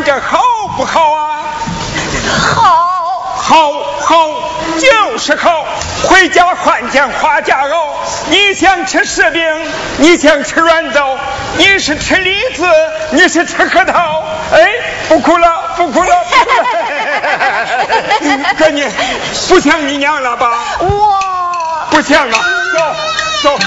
俺这好不好啊？好，好，好，就是好。回家换件花夹袄。你想吃柿饼，你想吃软枣，你是吃李子，你是吃核桃。哎，不哭了，不哭了。哥，你不想你娘了吧？我不想啊，走走。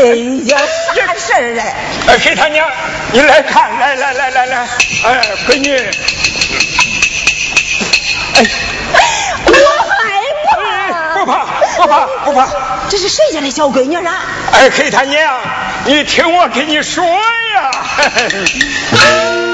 哎，呀，啥事儿嘞？哎，谁他娘，你来看，来来来来来，哎，闺女，哎，我害怕，不怕不怕不怕，这是谁家的小闺女啊？哎，黑他娘，你听我跟你说呀，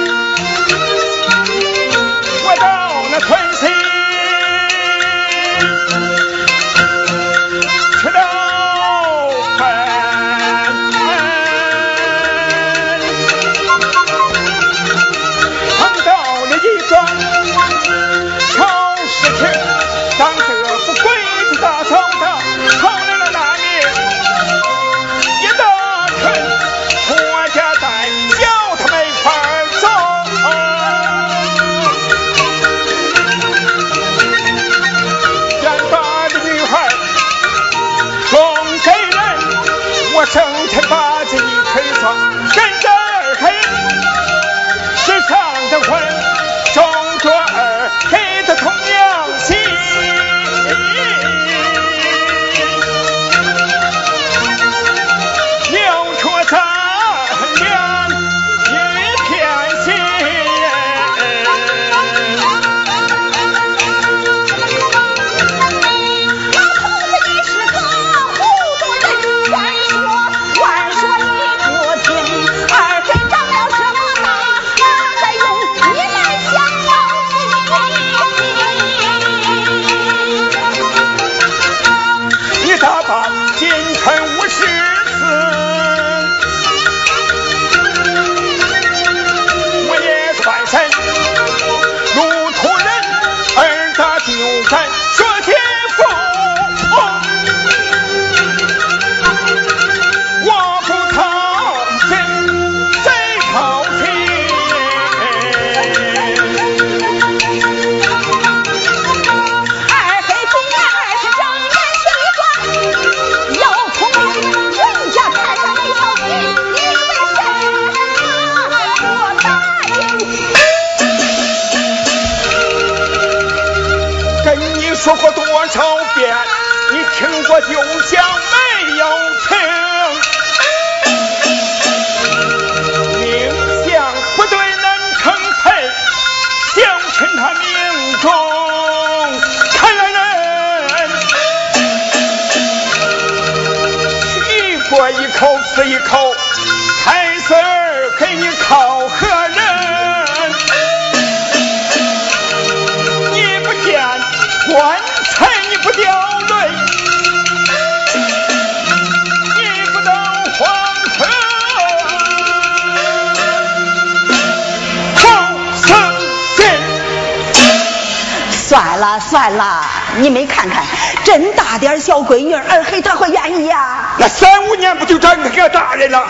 算了算了，你没看看真大点小闺女，二黑他会愿意呀、那三五年不就长成个大人了？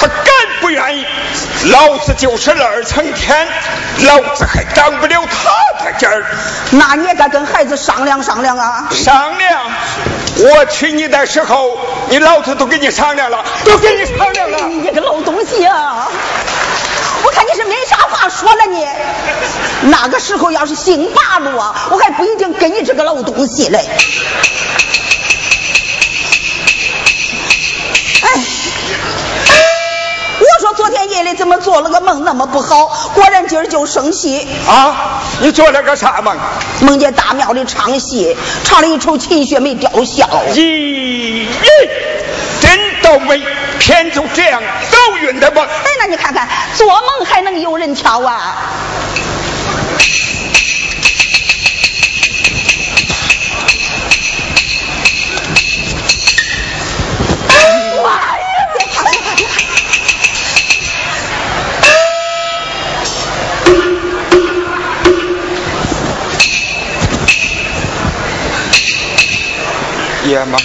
他敢不愿意？老子就是二层天，老子还长不了他的劲儿。那你也该跟孩子商量商量啊。商量，我娶你的时候，你老子都跟你商量了，都跟你商量了。你这个老东西啊！我看你是没啥话说了你。那个时候要是姓八路啊，我还不一定跟你这个老东西嘞。哎，我说昨天夜里怎么做了个梦那么不好？果然今儿就生气。啊，你做了个啥梦？梦见大庙里唱戏，唱了一出秦雪梅吊孝。咦，真倒霉，偏就这样走运的梦。哎，那你看看，做梦还能有人挑啊？妈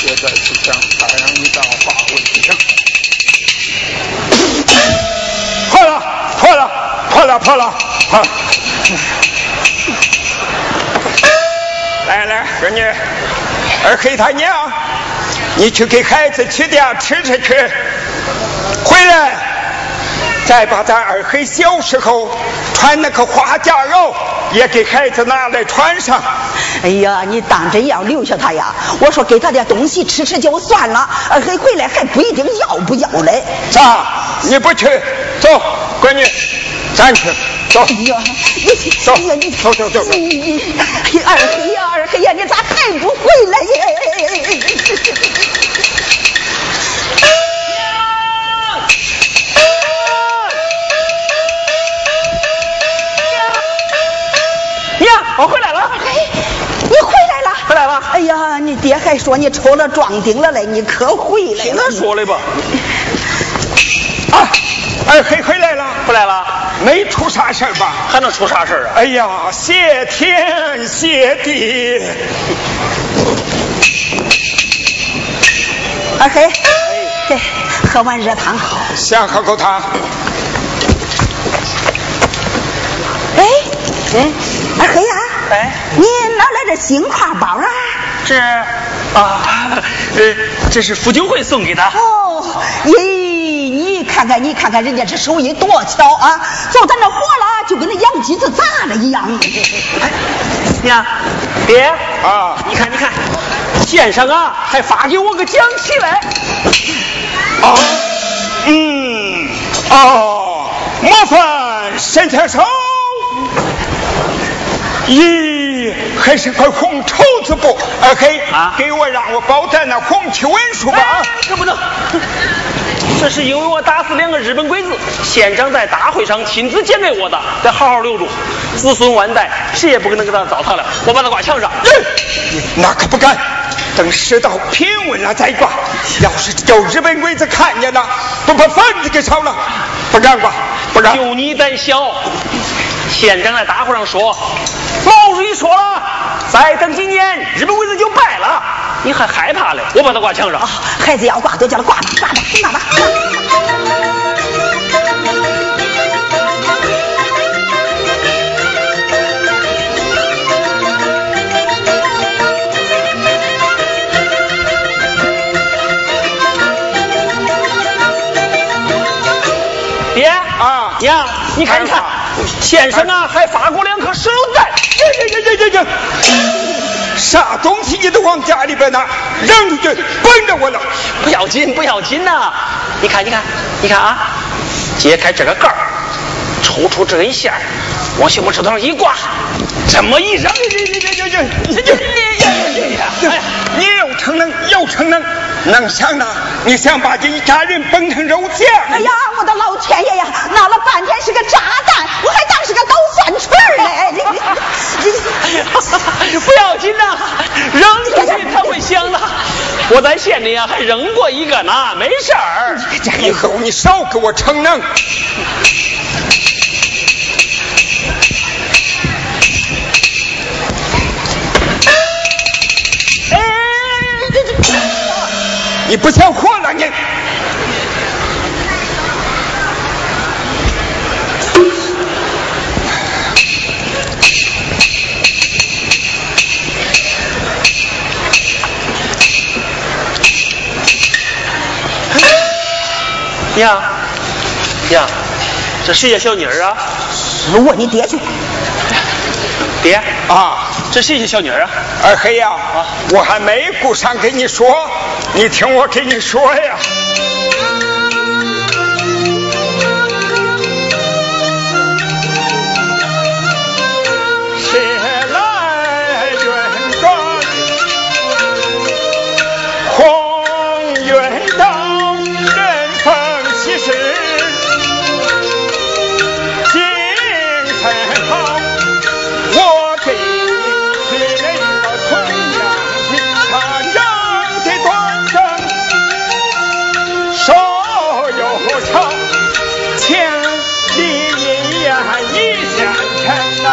呀！野马像写在纸上，太阳一道化为冰。破了，破了，破了，破了，破了。来来，闺女二黑他娘，你去给孩子取点吃吃去，回来再把咱二黑小时候穿那个花夹袄也给孩子拿来穿上。哎呀，你当真要留下他呀？我说给他点东西吃吃就算了，二黑回来还不一定要不要嘞。咋？你不去？走，闺女，咱去，走。哎呀，你走哎呀你走走走走你你二黑呀二黑呀，你咋还不回来呀？我回来了，哎，你回来了？回来了。哎呀，你爹还说你抽了壮丁了嘞，你可回来了？说的吧？啊，二黑回来了，回来了，没出啥事儿吧？还能出啥事儿啊？哎呀，谢天谢地！二黑，哎，喝碗热汤。先喝口汤。哎，嗯，二黑呀，哎你哪来这新挎包啊？这啊，呃，这是傅九惠送给的。哦，咦，你看看，你看看人家这手艺多巧啊！做咱这活了，就跟那洋机子砸了一样。娘，爹啊你看，你看，先生啊，还发给我个奖旗来。啊，嗯，哦，麻烦沈先生。咦，还是块红绸子布。二黑啊给我让我包在那红旗文书吧。哎，这不能。这是因为我打死两个日本鬼子，县长在大会上亲自捡给我的，得好好留住，子孙万代谁也不可能给他糟蹋了。我把它挂墙上。哎那可不敢，等世道平稳了再挂。要是叫日本鬼子看见了，不把房子给烧了？不敢挂，不敢。就你胆小！县长在大会上说，毛主席说了，再等几年日本鬼子就败了，你还害怕嘞？我把它挂墙上。啊，孩子要挂就叫他挂吧，挂吧，挂吧。爹啊娘，你看，你看先生啊，还发过两颗手榴弹。这这这这这这，啥东西你都往家里边拿，扔出去奔着我了。不要紧，不要紧呐！你看，你看，你看啊！揭开这个盖儿，抽出这根线往小拇指头上一挂，这么一扔，你又逞能又逞能，能想呢？你想把这一家人崩成肉酱？哎呀，我的老天爷呀！闹了半天是个炸弹，我还当是个捣蒜锤嘞！不要紧呐，扔出去它会响的。我在县里呀还扔过一个呢，没事儿。以后你少给我逞能。你不想活了你？娘，娘，这谁家小妮儿啊？我你爹去。爹啊，这谁家小妮儿啊？二黑呀，我还没顾上跟你说，你听我给你说呀。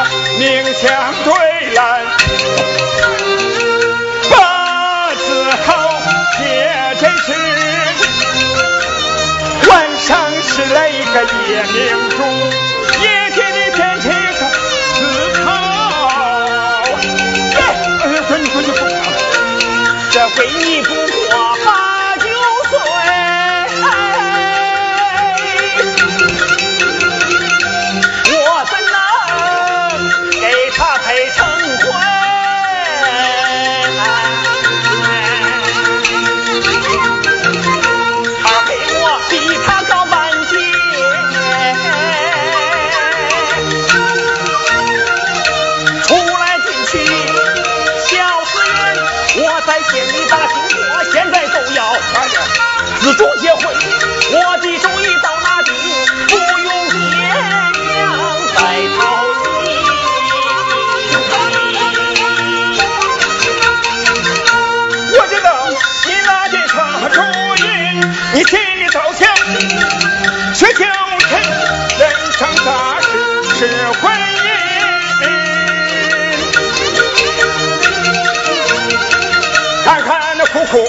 称呐，命相对来，八字好，也真是。晚上是来个夜明珠，夜天里变成个思考。哎呀，说你说你不，这回你不你心里早想，这就是人生大事是婚姻。看看那苦苦，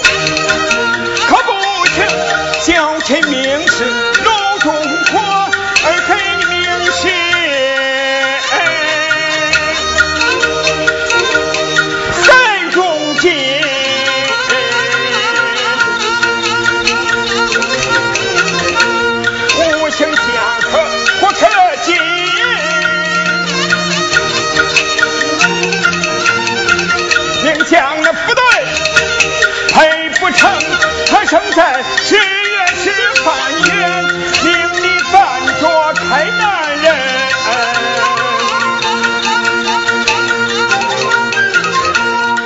生在十月十半月，命里犯着开男人。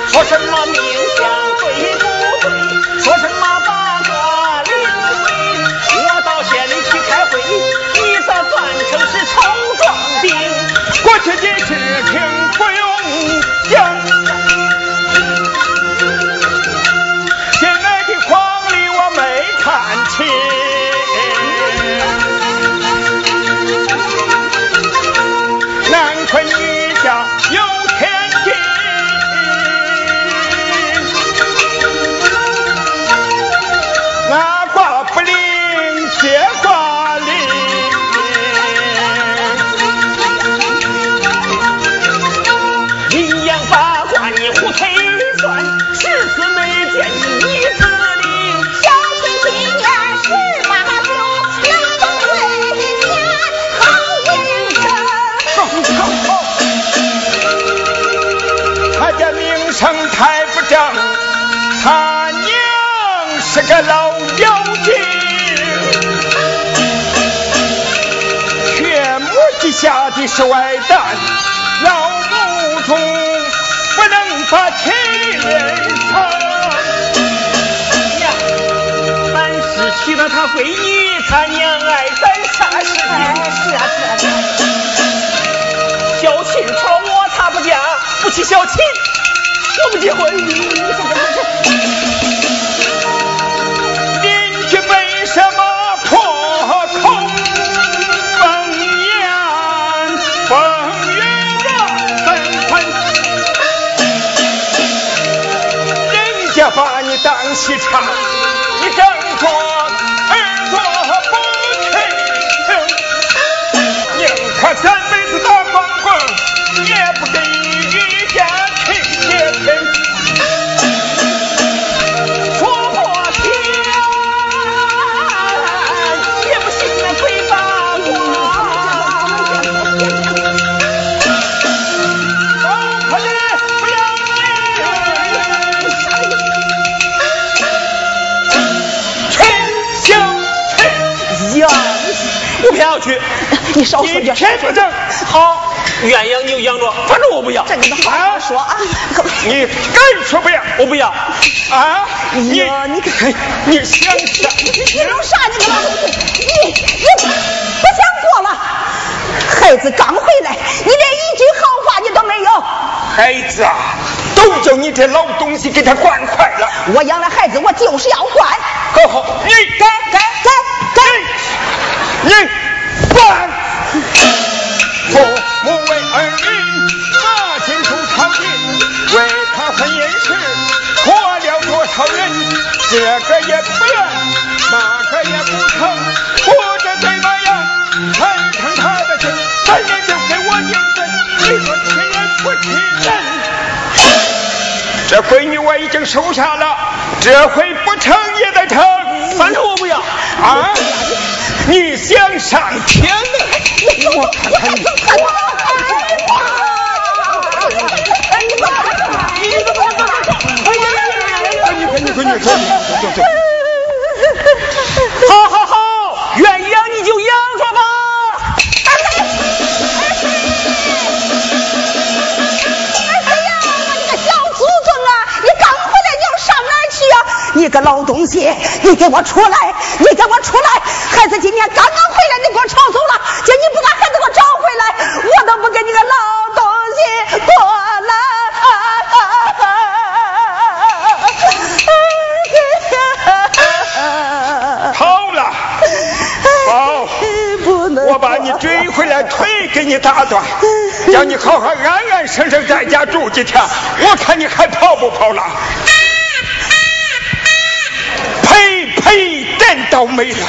说什么命相对不对？说什么八卦零碎？我到县里去开会，你咋扮成是丑状兵？过去的事情成太不正，他娘是个老妖精，血母之下的是外蛋，老母猪不能把亲人疼。呀，是娶了他闺女，他娘爱咱啥事？是，小秦朝我他不嫁，不娶小秦。我不结婚。你这这这邻居为什么破口风言风语我怎还？人家把你当戏唱，你装作耳朵不听，宁可三辈子打光棍，也不给一家你少说你点。偏不正，好，愿养你就养着，反正我不要，这你都好好说啊。你敢说不要？我不要。啊！你呀你看你想想？你弄啥？你你你不想过了？孩子刚回来，你连一句好话你都没有。孩子啊，都叫你这老东西给他惯坏了。我养了孩子，我就是要惯。好好，你该该该该。你管！父母为儿女把进出朝廷，为他婚姻事活了多少人？这个也不愿，那个也不成，活着怎么样？才成他的亲，咱也就给我应分。你说欺人不欺人？这闺女我已经收下了，这回不成也得成。反正我不要。啊！你想上天呢？我看看你。你快，你快，你快，走走。好好好，愿意养你就养着吧。哎呀，你个小祖宗啊！你刚回来，你要上哪儿去啊？你个老东西，你给我出来！你给我出来！孩子今天刚刚回来，腿给你打断，叫你好好安安生生在家住几天，我看你还跑不跑了？呸 呸，真倒霉了！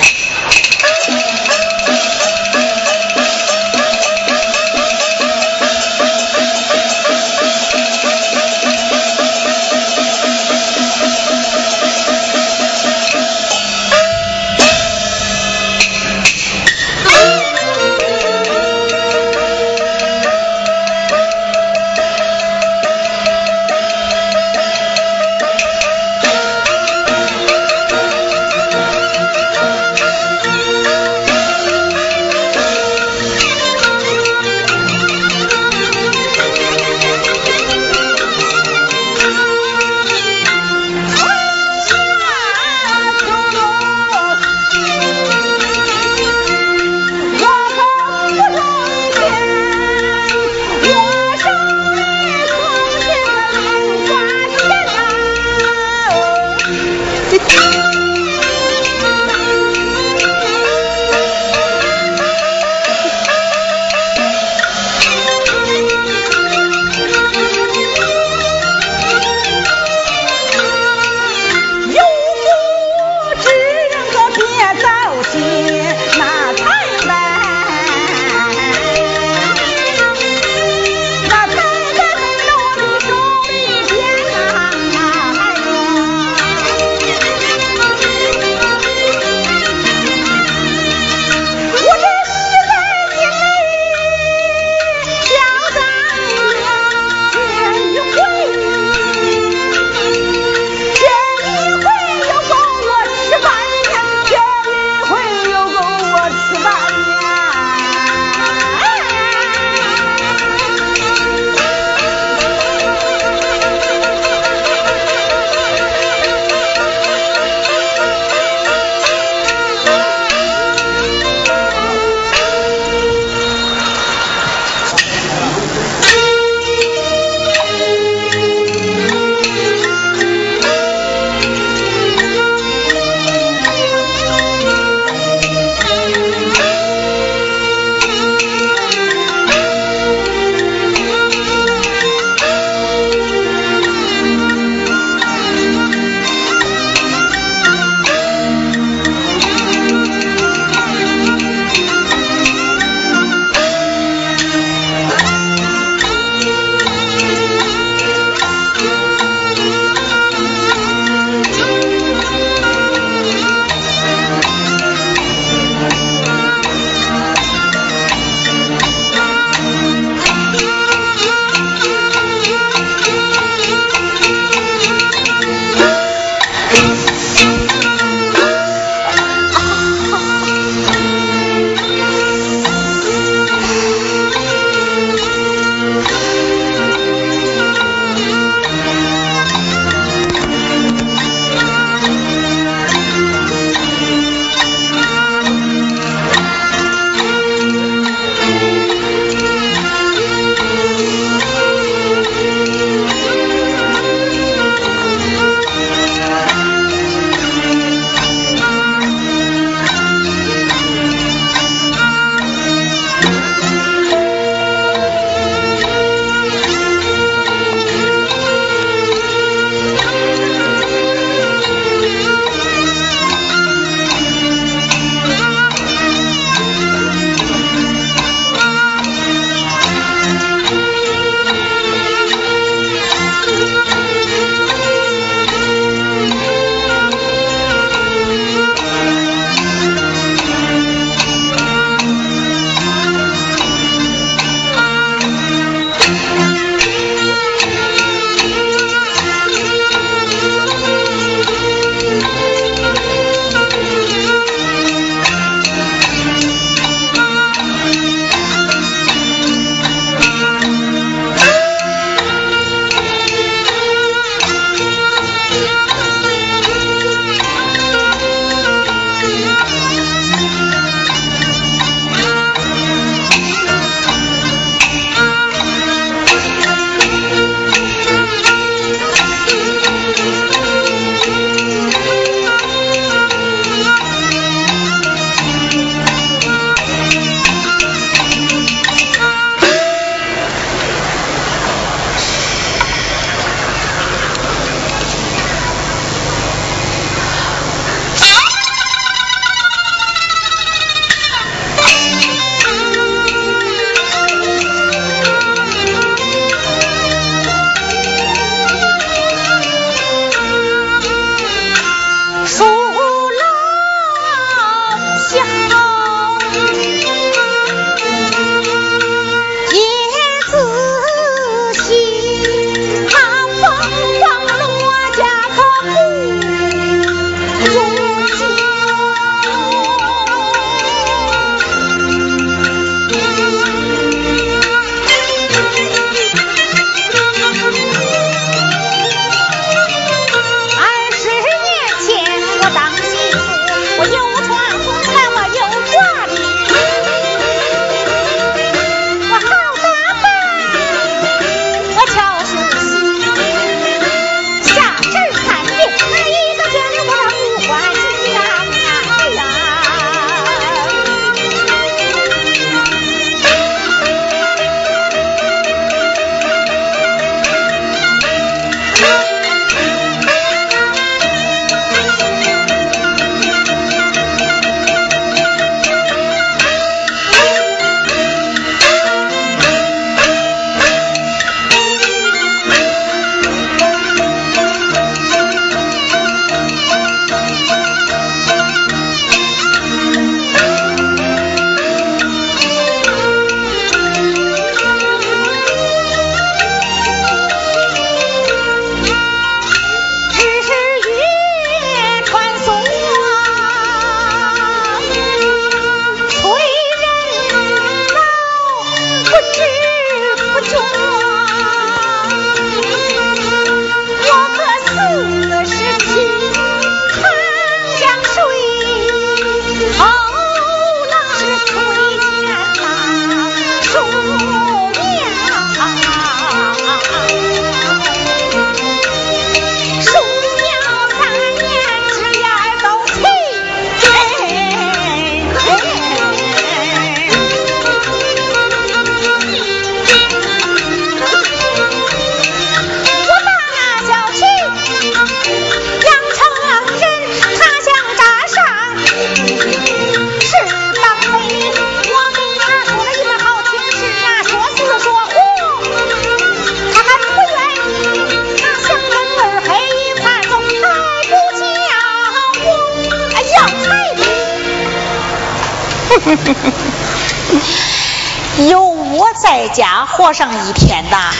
在家活上一天呐，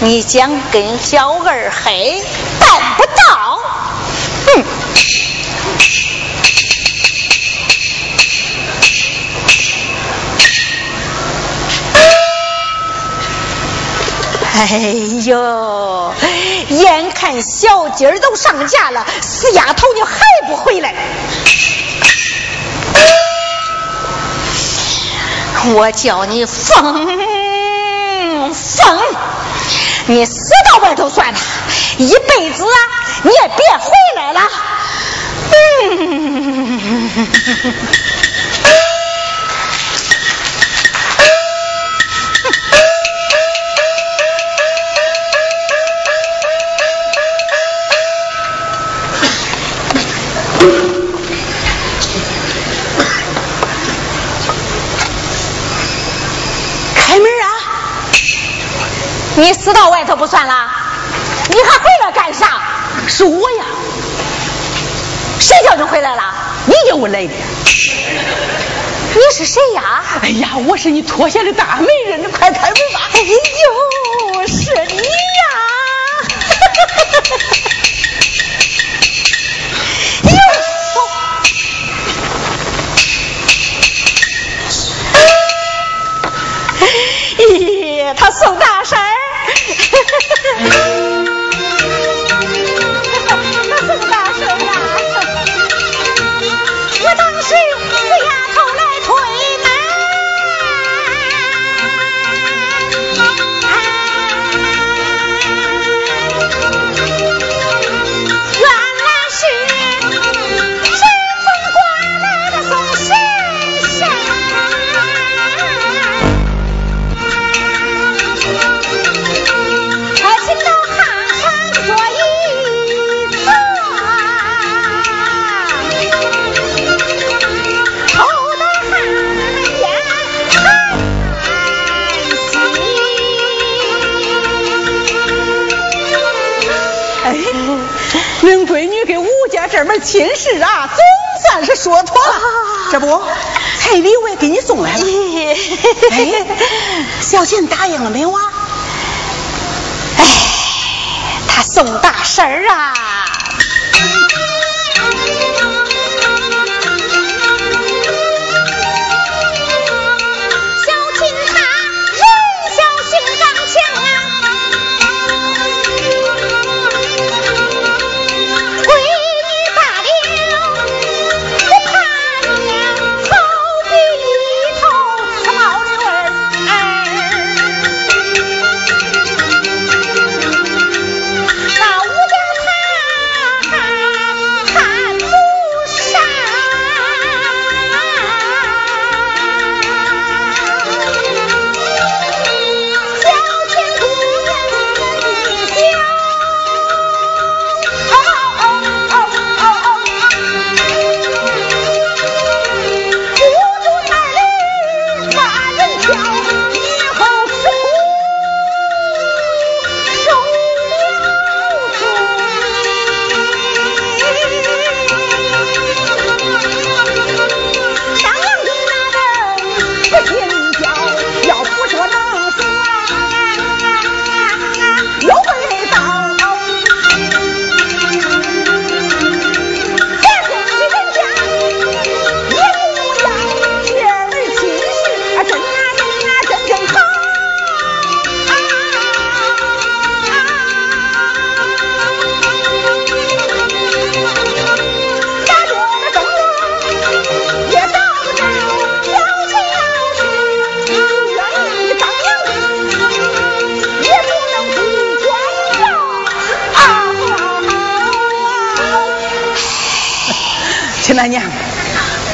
你想跟小二黑办不到。哼！哎呦，眼看小鸡儿都上架了，死丫头你还不回来？我叫你疯疯，你死到外头算了，一辈子啊你也别回来了。嗯。你死到外头不算啦，你还回来干啥？是我呀，谁叫你回来了？你叫我来的。你是谁呀？哎呀，我是你脱下的大媒人，你快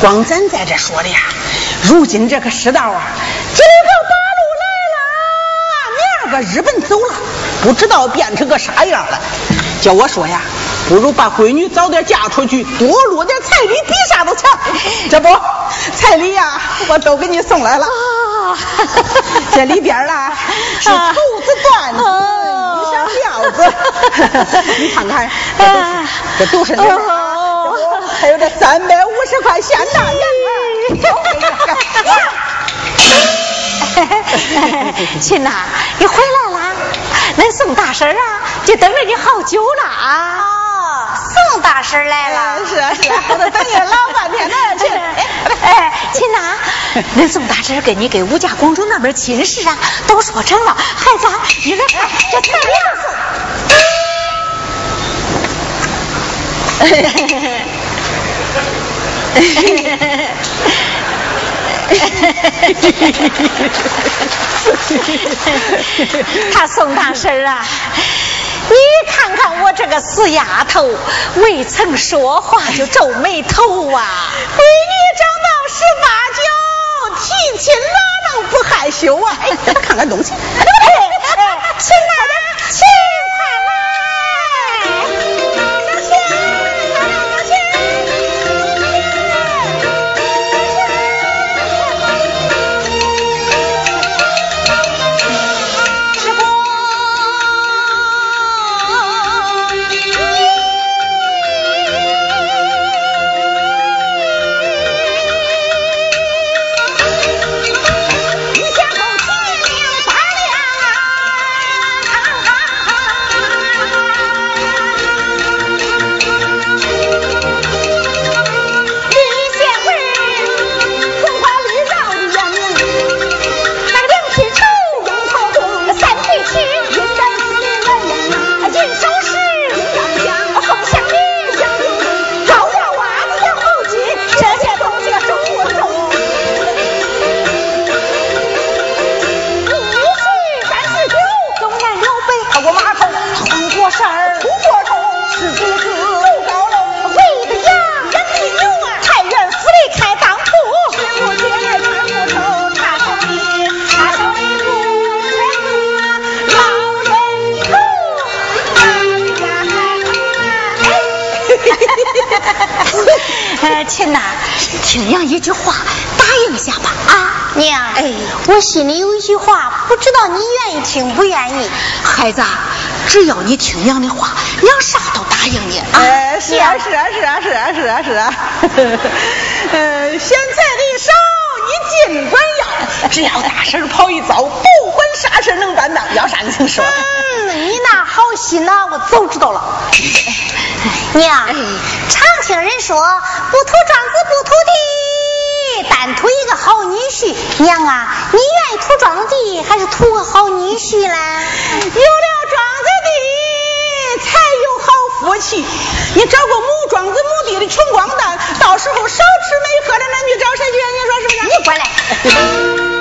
光咱在这说的呀，如今这个世道啊，这个八路来了，明儿个日本走了，不知道变成个啥样了。叫我说呀，不如把闺女早点嫁出去，多落点彩礼，比啥都强。这不，彩礼呀，我都给你送来了。啊 这里边啦，是绸子、缎子、衣裳、料子。你看看，这都是，这都是。还有这三百五十块现大银子，亲呐，你回来了，恁宋大婶啊，就等着你好久了啊。哦，宋大婶来了。是啊是啊，我都等你老半天了，亲。哎，亲呐，恁宋大婶跟你给吴家公主那门亲事啊，都说成了，孩子，你来看这彩礼 他宋大婶啊，你看看我这个死丫头，未曾说话就皱眉头啊！闺女长到十八九，提亲哪能不害羞啊？哎，看看东西。亲奶奶，亲孩子，只要你听娘的话，娘啥都答应你。哎，是啊，是啊，是啊，是啊，是啊，是啊。嗯，嫌财的少，你尽管要，只要大婶跑一遭，不管啥事能担当，要啥你请说。嗯，你那好心呐，我早知道了。娘，常听人说，不图庄子不图地，单图一个好女婿。娘啊，你愿意图庄子地，还是图个好女婿嘞？有了庄子地，才有好福气。你找个母庄子母地的穷光蛋，到时候少吃没喝的，那你找谁去？你说是不是？你过来。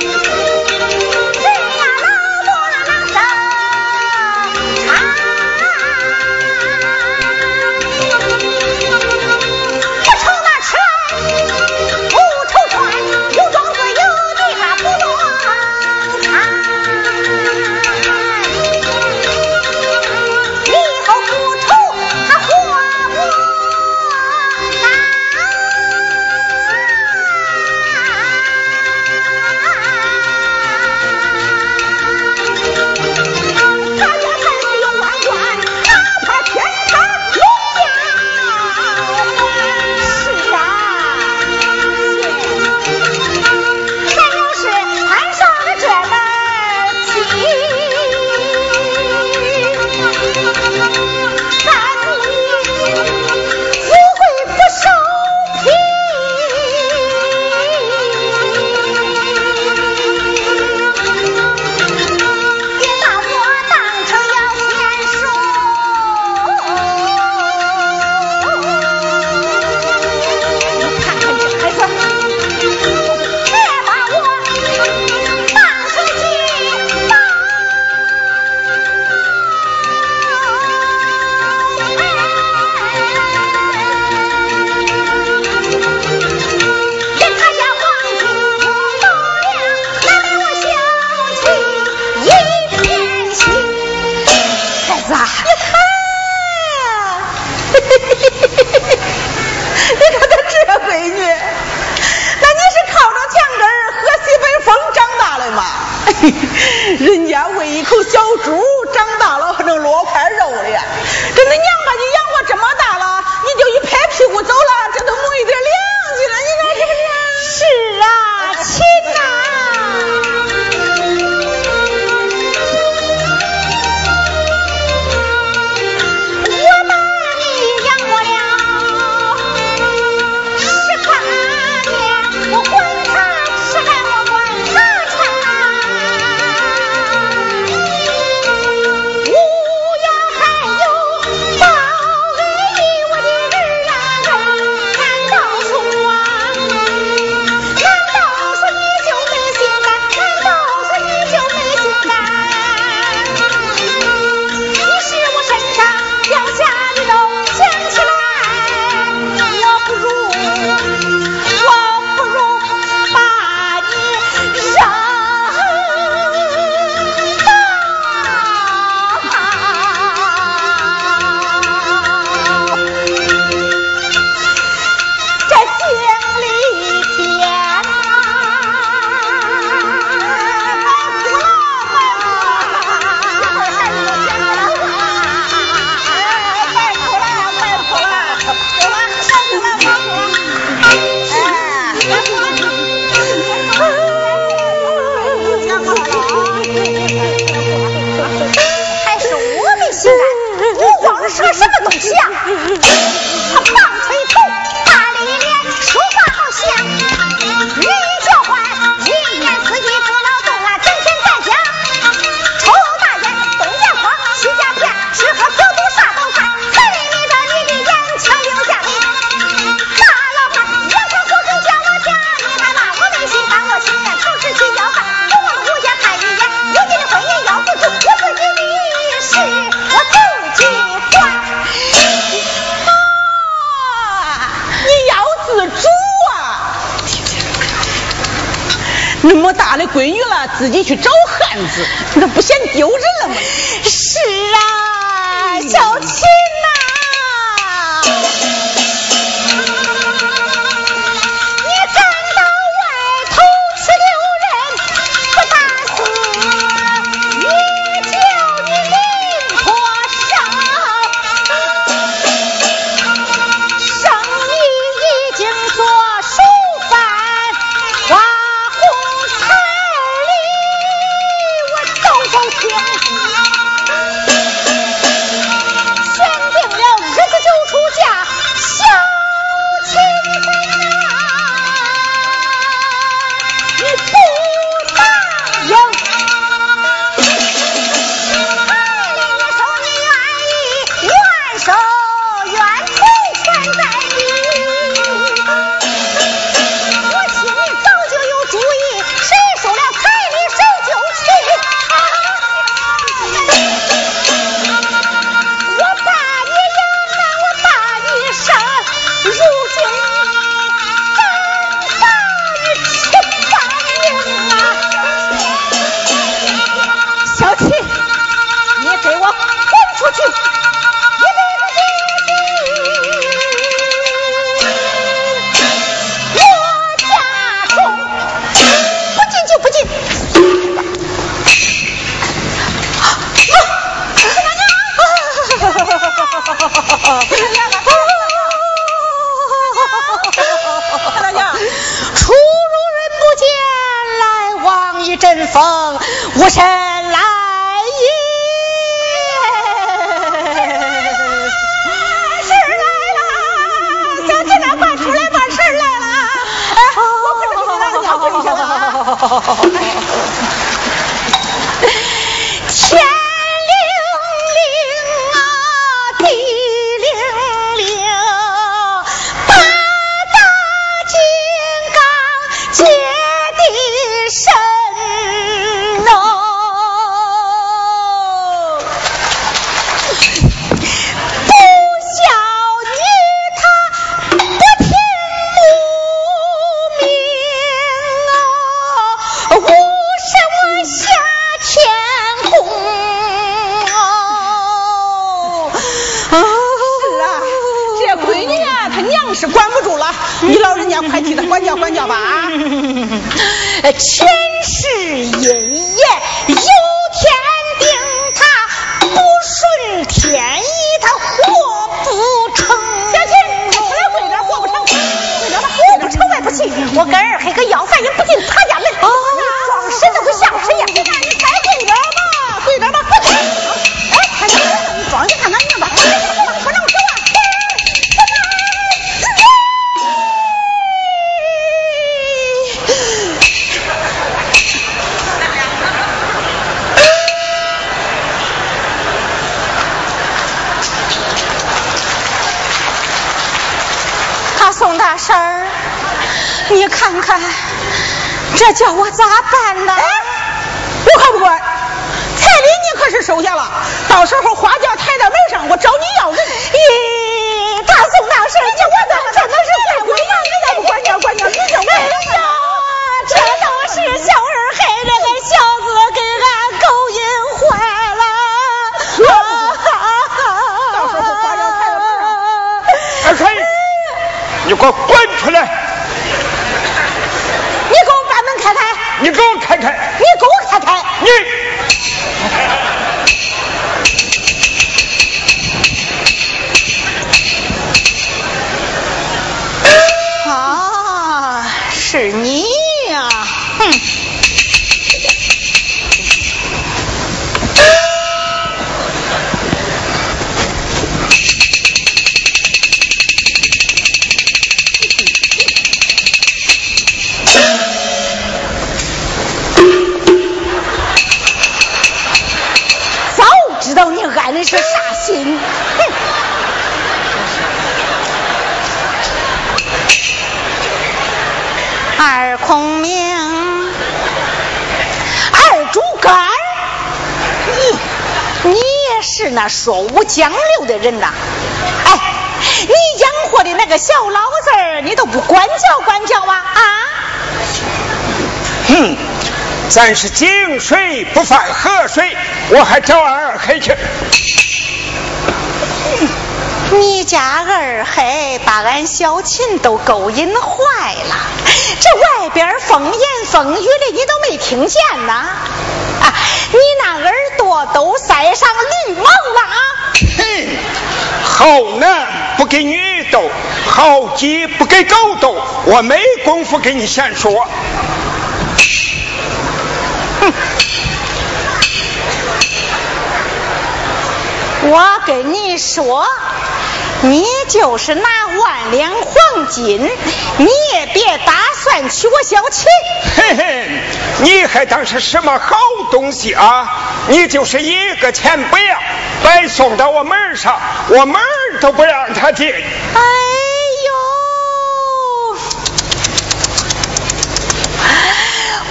春风，无限来也。事来了，将军，快出来，事来了。哎，我了。前世因缘有天定，他不顺天意，他活不成。小琴，你出来跪着，活不成，跪着吧，活不成，我不起。我跟二黑和要饭也不进他你看看，这叫我咋办呢？我可不管，彩礼你可是收下了，到时候花轿抬到门上，我找你要人。咦，大宋大事，叫我怎么真的是怪我呀？你再不管教管教，你就哎呀，这都是小二害这个小子你给我滚出来！你给我把门开开！你给我开开！你啊，是你呀！哼！儿孔明，二主干儿，你你也是那说无讲流的人呐！哎，你养活的那个小老子儿，你都不管教管教啊啊！哼，咱是井水不犯河水，我还找二黑去。你家二黑把俺小琴都勾引坏了，这外边风言风语的你都没听见呐？啊，你那耳朵都塞上绿毛了啊！哼，好男不给女斗，好鸡不给狗斗，我没工夫跟你闲说。哼。我跟你说，你就是拿万两黄金，你也别打算娶我小琴。嘿嘿，你还当是什么好东西啊？你就是一个钱不要，白送到我门上，我门都不让他进。哎呦，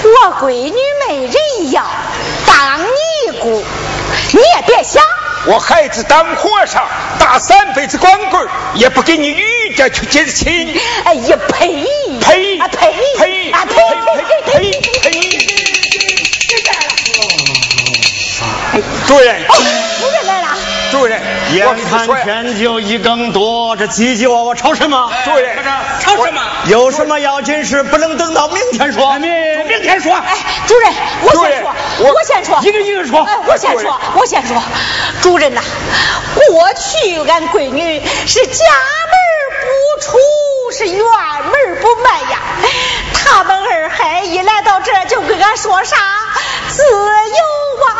我闺女没人要，当尼姑，你也别想。我孩子当和尚，打三辈子光棍，也不给你余家去接亲。哎呀，呸！呸！啊呸！呸！啊呸！呸！呸！呸！主人，主人来了。主人，眼看天就一更多，这叽叽哇哇吵什么？主任，吵什么？有什么要紧事不能等到明天说？明明天说。哎，主任，我先说，我先说，一个一个说。哎，我先说，我先说，主人呐，过去俺闺女是家门不出，是院门不迈呀。他们二孩一来到这就跟俺说啥自由啊，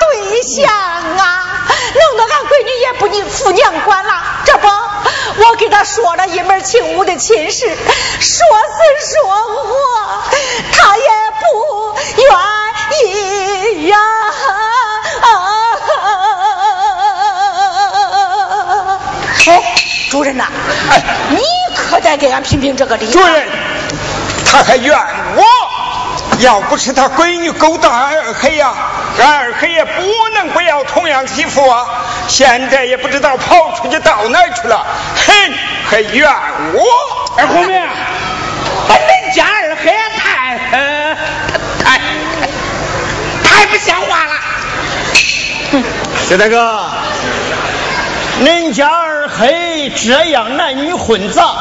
对象啊，弄得俺闺女也不你父娘管了。这不，我给他说了一门亲屋的亲事，说是说我，他也不愿意呀。啊哎，主任呐，哎，你可得给俺评评这个理。主任，他还怨我，要不是他闺女勾搭俺二黑呀，俺二黑也不能不要同样媳妇啊。现在也不知道跑出去到哪儿去了，哼，还怨我。二红明，把恁家二黑太呃太太不像话了。薛大哥，恁家二黑这样男女混杂，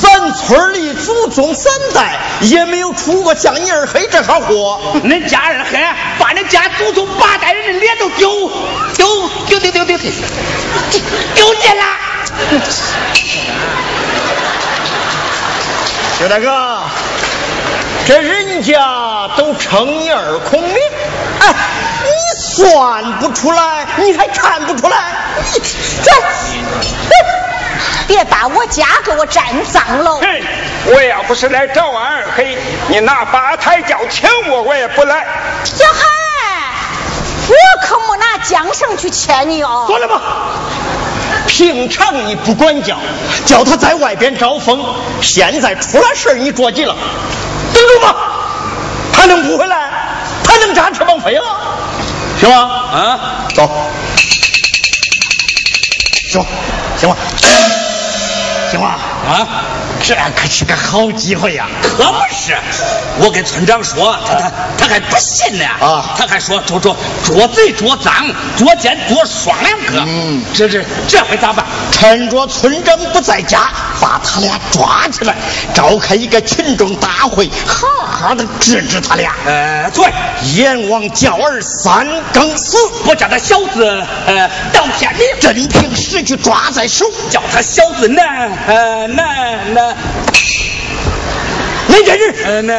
咱村里祖宗三代也没有出过像你二黑这号货。恁家二黑把恁家祖宗八代人的脸都丢丢丢丢丢丢丢丢尽了。薛大哥，这人家都称你二孔明，哎，你算不出来，你还看不出来？你这，别把我家给我占脏了。哼，我要不是来找俺二黑，你拿八抬轿请我，我也不来。小海，我可没拿缰绳去牵你哦。算了吧。平常你不管教，叫他在外边招风，现在出了事你着急了，等着吧，他能不回来？他能扎翅膀飞了？行吗？啊，走，行，行吗，行吗，啊，这可是个好机会呀！可不是，我跟村长说，他他他还不信呢啊。他还说捉捉捉贼捉赃，捉奸捉双两个。嗯。这这这回咋办？趁着村长不在家，把他俩抓起来，召开一个群众大会，好好的制止他俩。呃，对，阎王叫儿三更死，我叫他小子呃到天命，真凭实据抓在手。叫他小子难呃难难那件事，呃难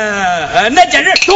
呃难见人走。